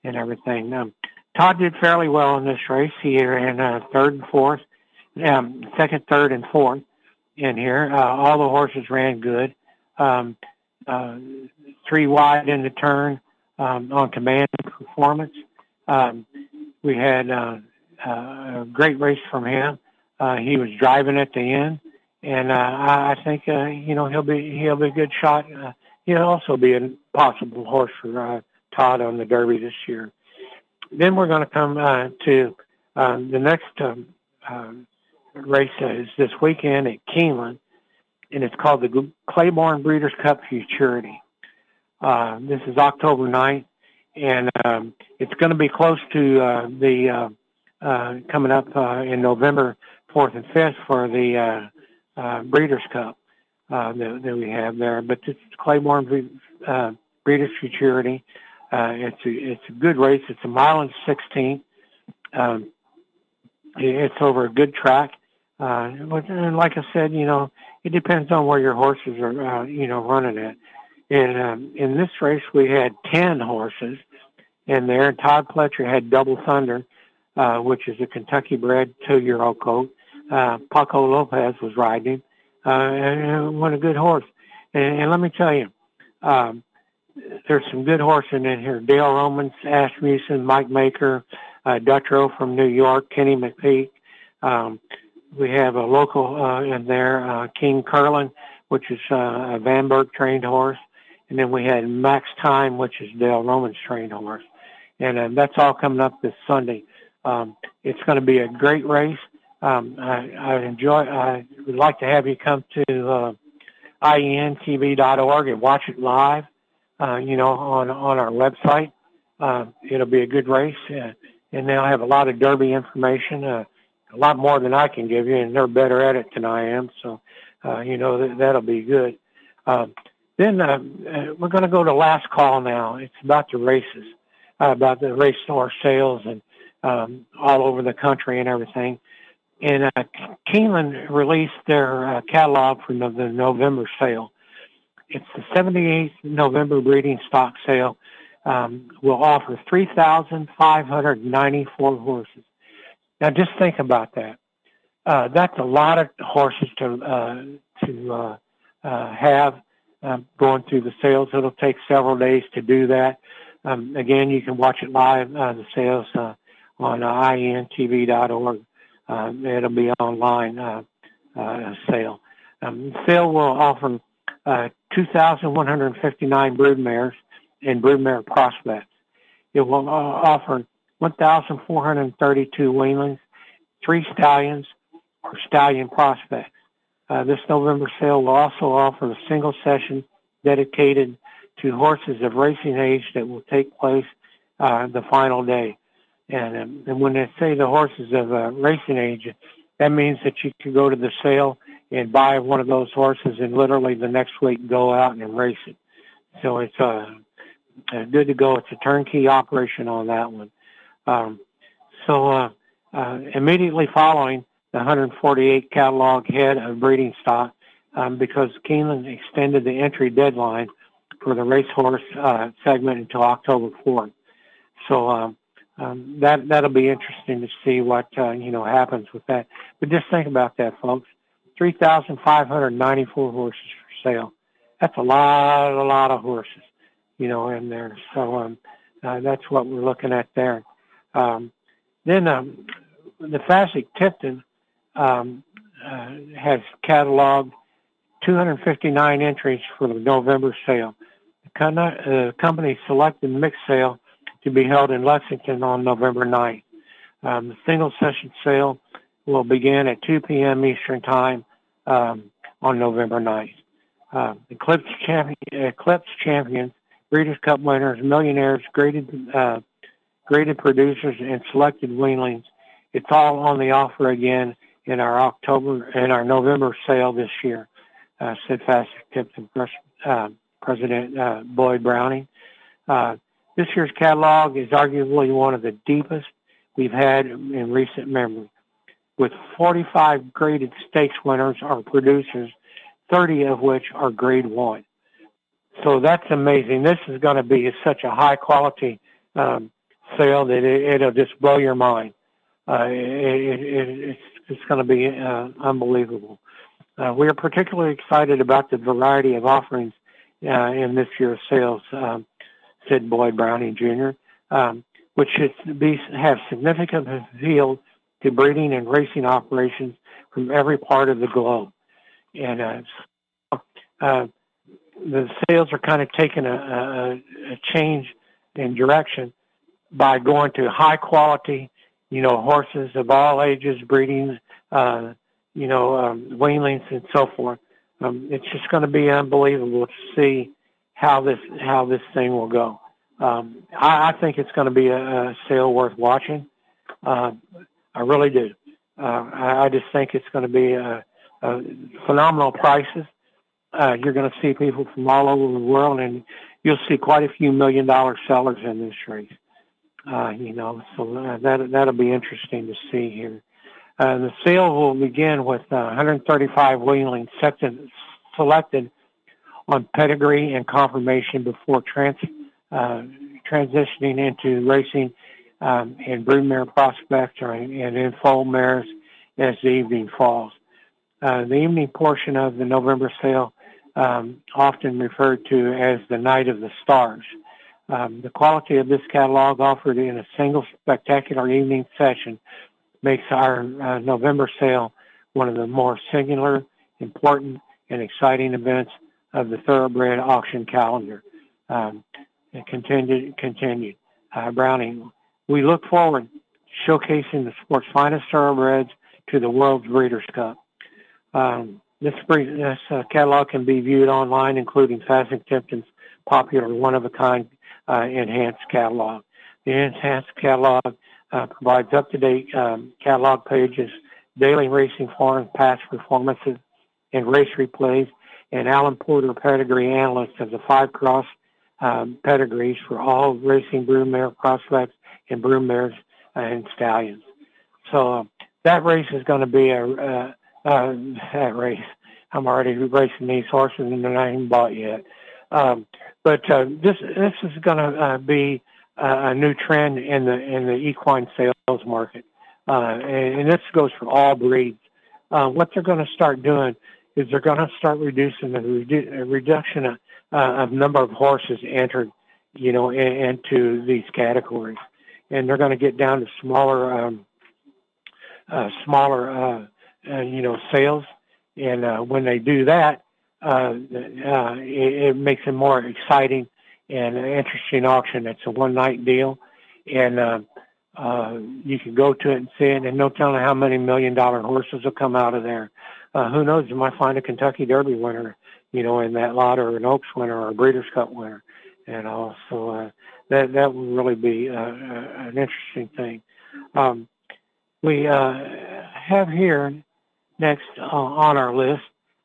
[SPEAKER 2] and everything. Um, Todd did fairly well in this race. He ran uh, third and fourth, um, second, third, and fourth in here. Uh, all the horses ran good. Um, uh, three wide in the turn um, on command performance. Um, we had uh, uh, a great race from him. Uh, he was driving at the end, and uh, I, think uh, you know he'll be he'll be a good shot. Uh, he'll also be a possible horse for uh, Todd on the Derby this year. Then we're going to come uh, to uh, the next um, uh, race is this weekend at Keeneland, and it's called the Claiborne Breeders' Cup Futurity. Uh, this is October 9th, and um, it's going to be close to uh, the uh, uh, coming up uh, in November 4th and 5th for the uh, uh, Breeders' Cup uh, that, that we have there. But it's Claiborne uh, Breeders' Futurity. Uh, it's a it's a good race. It's a mile and 16. Um, it's over a good track. Uh, and like I said, you know, it depends on where your horses are, uh, you know, running at. And um, in this race, we had 10 horses in there. Todd Pletcher had Double Thunder, uh, which is a Kentucky bred two-year-old colt. Uh, Paco Lopez was riding, uh, and won a good horse. And, and let me tell you, um, there's some good horses in here. Dale Romans, Asmussen, Mike Maker, uh, Dutrow from New York, Kenny McPeek. Um, we have a local uh, in there, uh, King Curlin, which is uh, a Van Berg trained horse. And then we had Max Time, which is Dale Romans' trained horse. And uh, that's all coming up this Sunday. Um, it's going to be a great race. Um, I, I enjoy. I would like to have you come to uh, ientv.org and watch it live. Uh, you know, on on our website. Uh, it'll be a good race, uh, and they'll have a lot of Derby information, uh, a lot more than I can give you, and they're better at it than I am. So, uh, you know, that, that'll be good. Uh, then uh, uh, we're going to go to last call now. It's about the races, uh, about the race store sales and um, all over the country and everything. And uh, Keeneland released their uh, catalog for the, November sale. It's the 78th November breeding stock sale. Um, will offer 3,594 horses. Now, just think about that. Uh, that's a lot of horses to uh, to uh, uh, have um, going through the sales. It'll take several days to do that. Um, again, you can watch it live, the sales on ientv.org. Uh, it'll be online uh, uh, sale. Um, sale will offer uh, 2,159 broodmares and broodmare prospects. It will uh, offer 1,432 weanlings, three stallions, or stallion prospects. Uh, this November sale will also offer a single session dedicated to horses of racing age that will take place uh, the final day. And, um, and when they say the horses of uh, racing age, that means that you can go to the sale and buy one of those horses and literally the next week go out and race it. So it's uh, uh, good to go. It's a turnkey operation on that one. Um, so uh, uh, immediately following the 148 catalog head of breeding stock, um, because Keeneland extended the entry deadline for the racehorse uh, segment until October 4th. So um, um, that that'll be interesting to see what uh, you know happens with that. But just think about that, folks. 3,594 horses for sale. That's a lot, a lot of horses, you know, in there. So um, uh, that's what we're looking at there. Um, then um, the Fasig-Tipton um, uh, has cataloged 259 entries for the November sale. The uh, company selected mixed sale to be held in Lexington on November 9th. Um, the single session sale will begin at 2 p.m. Eastern Time um, on November 9th. Uh, Eclipse, champion, Eclipse champions, Breeders' Cup winners, millionaires, graded uh, graded producers, and selected weanlings. It's all on the offer again in our October in our November sale this year. Uh, said Fast Tips and uh, President uh, Boyd Browning. Uh, this year's catalog is arguably one of the deepest we've had in recent memory with 45 graded stakes winners or producers, 30 of which are grade one. So that's amazing. This is going to be such a high quality um, sale that it, will just blow your mind. Uh, it, it, it's, it's going to be uh, unbelievable. Uh, we are particularly excited about the variety of offerings uh, in this year's sales, um, said Boyd Browning Jr., um, which should be, have significant appeal to breeding and racing operations from every part of the globe. And uh, uh, the sales are kind of taking a, a, a change in direction by going to high quality, you know, horses of all ages, breedings, uh, you know, um, weanlings and so forth. Um, it's just going to be unbelievable to see how this how this thing will go. Um, I, I think it's going to be a, a sale worth watching. Uh, I really do. Uh, I, I just think it's going to be a, a phenomenal prices. Uh, you're going to see people from all over the world, and you'll see quite a few million dollar sellers in this race. Uh, you know, so uh, that that'll be interesting to see here. Uh, the sale will begin with uh, 135 weanlings selected, selected on pedigree and conformation before trans, uh, transitioning into racing um, in broodmare prospects or in, and in foal mares as the evening falls. Uh, the evening portion of the November sale, um, often referred to as the Night of the Stars. Um, the quality of this catalog offered in a single spectacular evening session makes our uh, November sale one of the more singular, important, and exciting events of the thoroughbred auction calendar. Um, continued, continued. Uh, Browning we look forward to showcasing the sport's finest thoroughbreds to the World's Breeders' Cup. Um, this, this uh, catalog can be viewed online, including Fasig-Tipton's popular one-of-a-kind uh, enhanced catalog. The enhanced catalog uh, provides up-to-date um, catalog pages, daily racing forms, past performances, and race replays, and Alan Porter pedigree analyst of the five cross um, pedigrees for all racing broodmare prospects and brood mares and stallions. So um, that race is going to be a uh, uh, that race. I'm already racing these horses and they're not even bought yet. Um, but uh, this this is going to uh, be a new trend in the in the equine sales market, uh, and, and this goes for all breeds. Uh, what they're going to start doing is they're going to start reducing the redu- reduction of, uh, of number of horses entered, you know, in, into these categories and they're going to get down to smaller, um, uh, smaller, uh, uh, you know, sales, And uh, when they do that, uh, uh, it, it makes it more exciting and an interesting auction. It's a one night deal, and uh, uh, you can go to it and see it, and no telling how many million dollar horses will come out of there. Uh, who knows? You might find a Kentucky Derby winner, you know, in that lot, or an Oaks winner, or a Breeders' Cup winner, and also uh, that that would really be uh, uh, an interesting thing. Um, we uh, have here next uh, on our list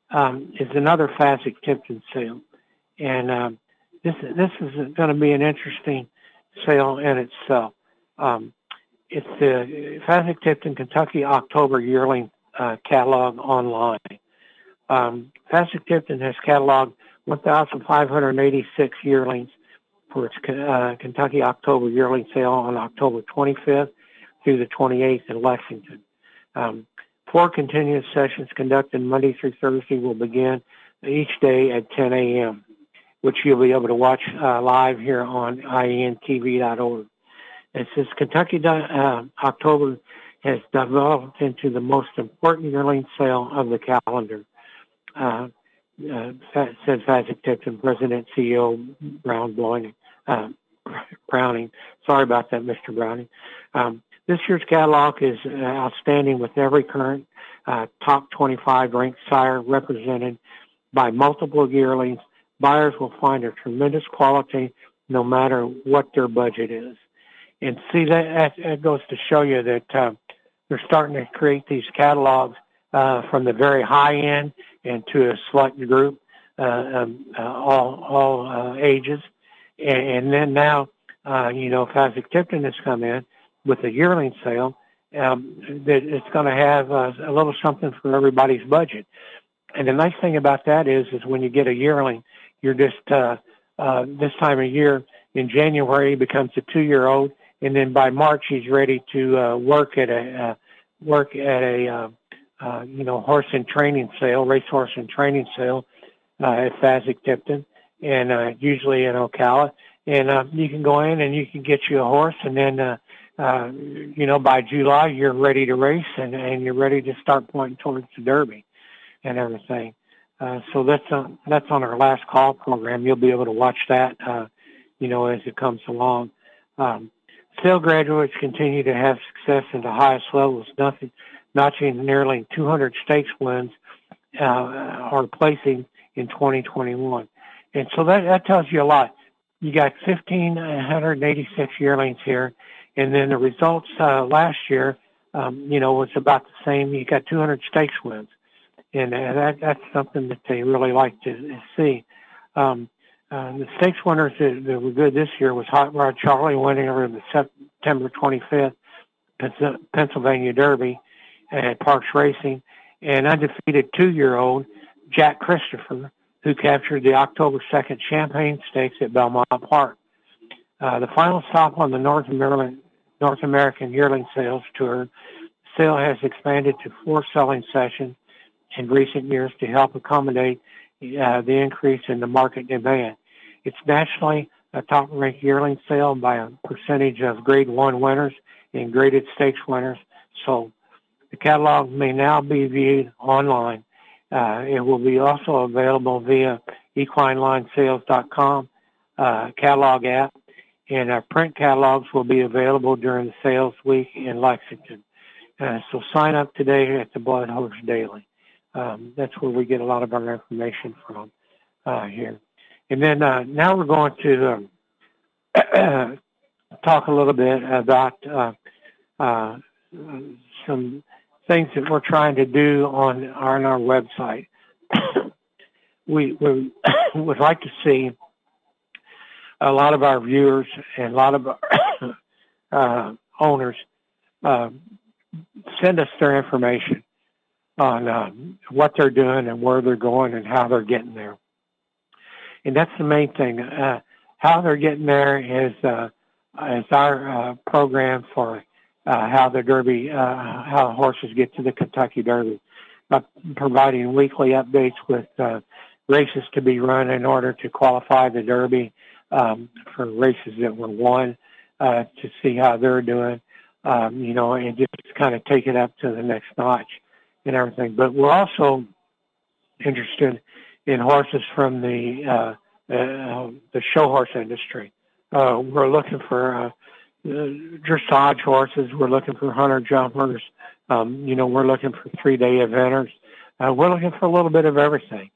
[SPEAKER 2] um, is another Fasig-Tipton sale, and um, this this is going to be an interesting sale in itself. Um, it's the Fasig-Tipton Kentucky October Yearling uh, catalog online. Um, Fasig-Tipton has cataloged 1,586 yearlings for its uh, Kentucky October Yearling sale on October 25th through the 28th in Lexington. Um, four continuous sessions conducted Monday through Thursday will begin each day at 10 a.m., which you'll be able to watch uh, live here on ientv.org. It says Kentucky uh, October has developed into the most important yearling sale of the calendar, uh, uh, said Fasig-Tipton President CEO Brown Browning. Uh, Browning. Sorry about that, Mr. Browning. Um, this year's catalog is uh, outstanding with every current uh, top 25 ranked sire represented by multiple yearlings. Buyers will find a tremendous quality no matter what their budget is. And see, that, that goes to show you that uh, they're starting to create these catalogs uh, from the very high end and to a select group, uh, um, uh, all all uh, ages, and, and then now, uh, you know, Fasig-Tipton has come in with a yearling sale. Um, that it's going to have uh, a little something for everybody's budget. And the nice thing about that is, is when you get a yearling, you're just uh, uh, this time of year in January becomes a two-year-old, and then by March he's ready to uh, work at a uh, work at a uh, uh, you know horse and training sale, racehorse and training sale uh, at Fasig-Tipton, and uh, usually in Ocala. And uh, you can go in and you can get you a horse, and then uh, uh, you know by July you're ready to race and and you're ready to start pointing towards the Derby and everything. Uh, so that's on that's on our last call program. You'll be able to watch that, uh, you know, as it comes along. Um, Sale graduates continue to have success in the highest levels, nothing, notching nearly 200 stakes wins uh, are placing in 2021. And so that, that tells you a lot. You got 1,586 yearlings here, and then the results uh, last year, um, you know, was about the same. You got 200 stakes wins, and uh, that, that's something that they really like to see. Um, uh, the stakes winners that, that were good this year was Hot Rod Charlie winning over the September 25th Pennsylvania Derby at Parx Racing, and undefeated two-year-old Jack Christopher, who captured the October 2nd Champagne Stakes at Belmont Park. Uh, the final stop on the North American, North American Yearling Sales Tour, sale has expanded to four selling sessions in recent years to help accommodate uh, the increase in the market demand. It's nationally a top-ranked yearling sale by a percentage of Grade 1 winners and graded stakes winners. So the catalog may now be viewed online. Uh, it will be also available via equinelinesales.com uh, catalog app, and our print catalogs will be available during the sales week in Lexington. Uh, so sign up today at the Blood Horse Daily. Um, that's where we get a lot of our information from uh, here. And then uh, now we're going to um, talk a little bit about uh, uh, some things that we're trying to do on our, on our website. we, we would like to see a lot of our viewers and a lot of our uh, owners uh, send us their information on um, what they're doing and where they're going and how they're getting there and that's the main thing. Uh, how they're getting there is uh, is our uh, program for uh, how the Derby, uh, how horses get to the Kentucky Derby, by providing weekly updates with uh, races to be run in order to qualify the Derby um, for races that were won uh, to see how they're doing, um, you know, and just kind of take it up to the next notch and everything. But we're also interested in horses from the uh, uh, the show horse industry. Uh, we're looking for dressage horses. We're looking for hunter jumpers. Um, you know, we're looking for three day eventers. Uh, we're looking for a little bit of everything.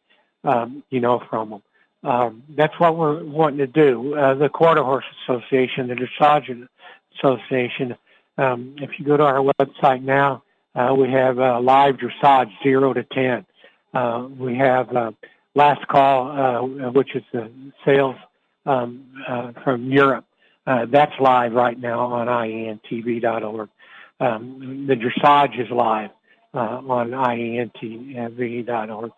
[SPEAKER 2] Um, you know, from them. Um, that's what we're wanting to do. Uh, the Quarter Horse Association, the Dressage Association. Um, if you go to our website now, uh, we have uh, live dressage zero to ten. Uh, we have uh, last call, uh, which is the sales um, uh, from Europe. Uh, that's live right now on ientv.org. Um, the dressage is live uh, on ientv.org.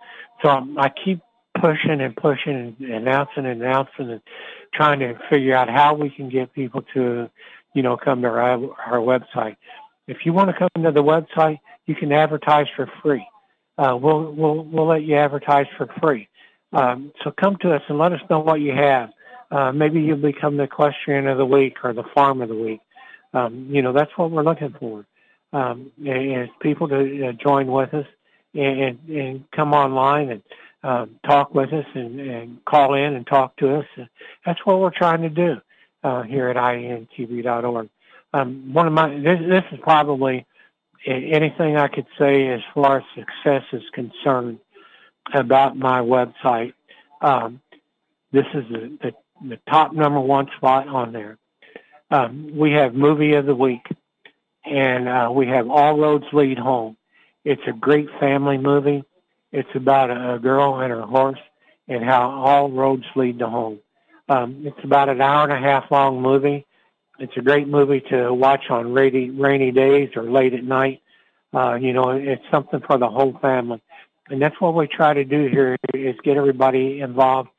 [SPEAKER 2] So um, I keep pushing and pushing and announcing and announcing and trying to figure out how we can get people to, you know, come to our, our website. If you want to come to the website, you can advertise for free. Uh, we'll we'll we'll let you advertise for free. Um, so come to us and let us know what you have. Uh, maybe you'll become the equestrian of the week or the farm of the week. Um, you know that's what we're looking for. Um, is people to uh, join with us and, and come online and uh, talk with us and, and call in and talk to us. That's what we're trying to do uh, here at ientv.org. Um, one of my this, this is probably anything I could say as far as success is concerned about my website. Um, this is the, the, the, top number one spot on there. Um, we have movie of the week, and uh, we have All Roads Lead Home. It's a great family movie. It's about a, a girl and her horse and how all roads lead to home. Um, it's about an hour and a half long movie. It's a great movie to watch on rainy, rainy days or late at night. Uh, you know, it's something for the whole family. And that's what we try to do here is get everybody involved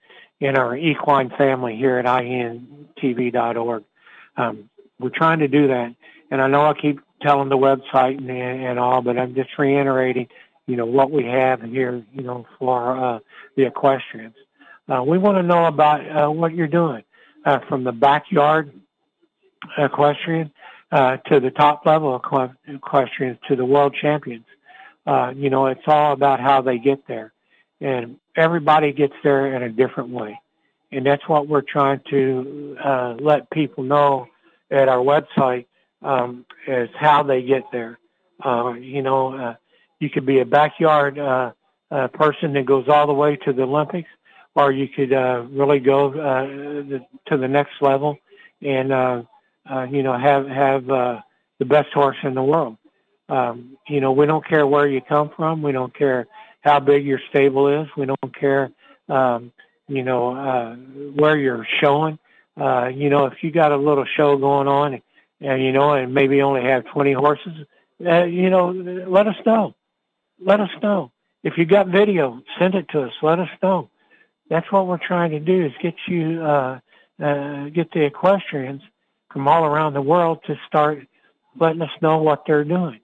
[SPEAKER 2] in our equine family here at ientv.org. Um, we're trying to do that. And I know I keep telling the website and, and all, but I'm just reiterating, you know, what we have here, you know, for uh, the equestrians. Uh, we want to know about uh, what you're doing uh, from the backyard equestrian uh, to the top level equestrians to the world champions. Uh, you know, it's all about how they get there. And everybody gets there in a different way. And that's what we're trying to uh, let people know at our website um, is how they get there. Uh, you know, uh, you could be a backyard uh, uh, person that goes all the way to the Olympics, or you could uh, really go uh, to the next level and uh, uh, you know, have have uh, the best horse in the world. Um, you know, we don't care where you come from. We don't care how big your stable is. We don't care, um, you know, uh, where you're showing. Uh, you know, if you got a little show going on, and you know, and maybe only have 20 horses, uh, you know, let us know. Let us know. If you got video, send it to us. Let us know. That's what we're trying to do is get you, uh, uh, get the equestrians from all around the world to start letting us know what they're doing.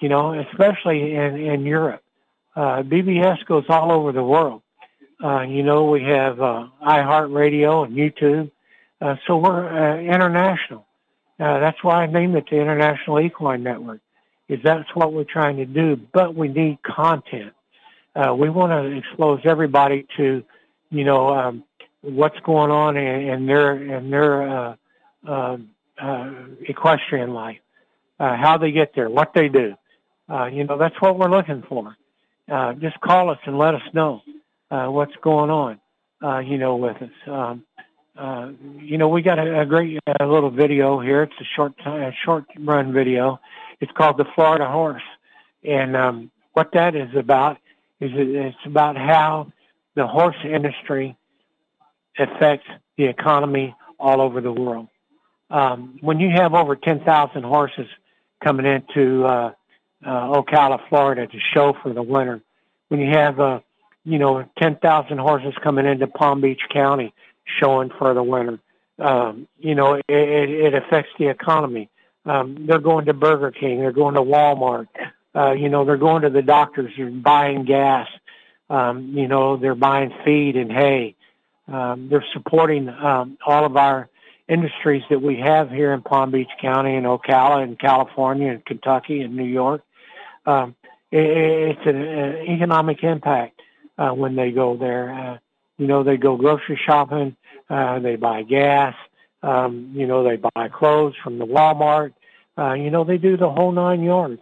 [SPEAKER 2] You know, especially in in Europe. Uh, BBS goes all over the world. Uh, you know, we have uh, iHeartRadio and YouTube, uh, so we're uh, international. Uh, that's why I named it the International Equine Network. Is that's what we're trying to do, but we need content. Uh, we want to expose everybody to, you know, um, what's going on in, in their in their uh, uh, uh, equestrian life, uh, how they get there, what they do. Uh, you know, that's what we're looking for. Uh, just call us and let us know uh, what's going on, uh, you know, with us. Um, uh, you know, we got a, a great uh, little video here. It's a short, a short run video. It's called the Florida Horse, and um, what that is about is it's about how the horse industry affects the economy all over the world um, when you have over 10,000 horses coming into uh, uh, Ocala, Florida to show for the winter, when you have, uh, you know, 10,000 horses coming into Palm Beach County showing for the winter, um, you know, it, it, affects the economy. Um, they're going to Burger King, they're going to Walmart, uh, you know, they're going to the doctors, they're buying gas, um, you know, they're buying feed and hay. Um, they're supporting um, all of our industries that we have here in Palm Beach County and Ocala and California and Kentucky and New York. Um, it, it's an, an, economic impact uh, when they go there. Uh, you know, they go grocery shopping, uh, they buy gas, um, you know, they buy clothes from the Walmart. Uh, you know, they do the whole nine yards.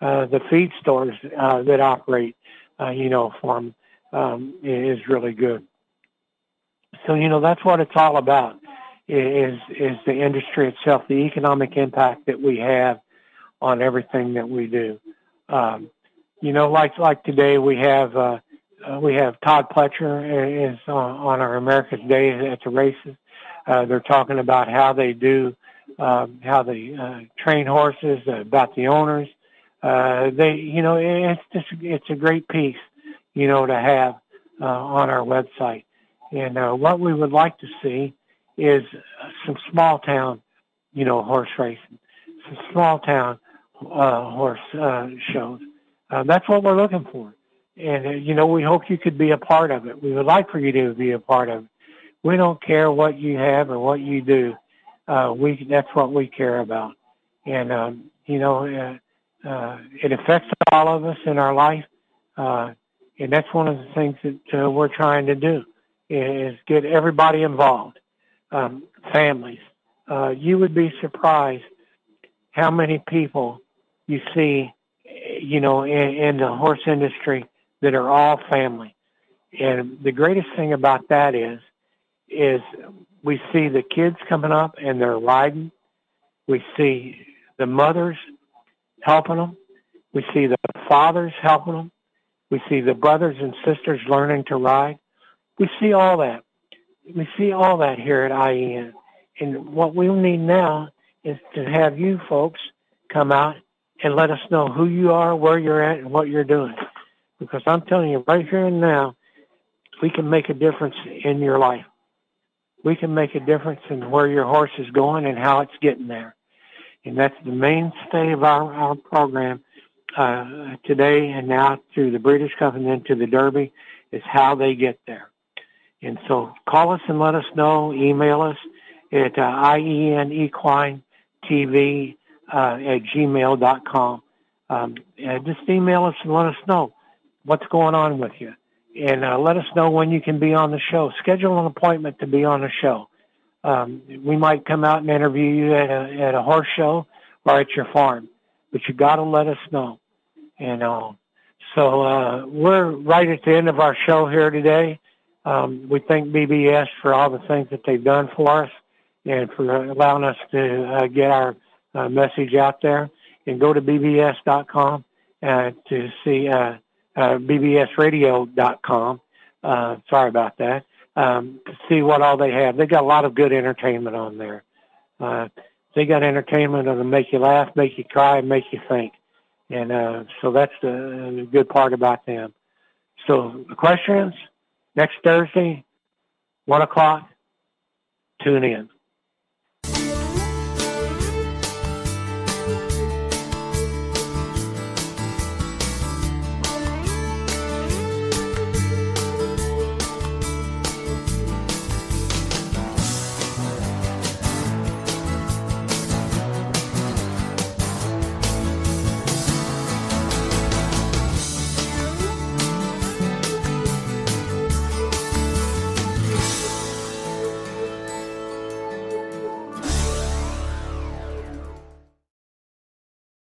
[SPEAKER 2] Uh, the feed stores uh, that operate, uh, you know, them um, is really good. So, you know, that's what it's all about is is the industry itself, the economic impact that we have on everything that we do. Um, you know, like like today we have uh, uh, we have Todd Pletcher is on, on our America's Day at the races. Uh, they're talking about how they do, uh, how they uh, train horses, uh, about the owners. Uh, they, you know, it's just it's a great piece, you know, to have uh, on our website. And uh, what we would like to see is some small town, you know, horse racing, some small town uh, horse uh, shows. Uh, that's what we're looking for. And, uh, you know, we hope you could be a part of it. We would like for you to be a part of it. We don't care what you have or what you do. Uh, we, that's what we care about. And, um, you know, uh, uh, it affects all of us in our life. Uh, and that's one of the things that uh, we're trying to do is get everybody involved, um, families. Uh, you would be surprised how many people you see, you know, in, in the horse industry that are all family. And the greatest thing about that is, is we see the kids coming up and they're riding. We see the mothers helping them. We see the fathers helping them. We see the brothers and sisters learning to ride. We see all that. We see all that here at IEN. And what we need now is to have you folks come out and let us know who you are, where you're at, and what you're doing. Because I'm telling you, right here and now, we can make a difference in your life. We can make a difference in where your horse is going and how it's getting there. And that's the mainstay of our, our program uh, today and now through the Breeders' Cup and then to the Derby is how they get there. And so call us and let us know. Email us at uh, IEN TV uh, at gmail.com. Um, just email us and let us know what's going on with you. And uh, let us know when you can be on the show. Schedule an appointment to be on the show. Um, we might come out and interview you at a, at a horse show or at your farm, but you got to let us know. And uh, so uh, we're right at the end of our show here today. Um, we thank BBS for all the things that they've done for us and for allowing us to uh, get our uh, message out there. And go to bbs.com uh, to see uh, uh, bbsradio.com. Uh, sorry about that. Um, to see what all they have. They got a lot of good entertainment on there. Uh, they got entertainment that'll make you laugh, make you cry, make you think. And uh, so that's the, the good part about them. So questions next Thursday, one o'clock. Tune in.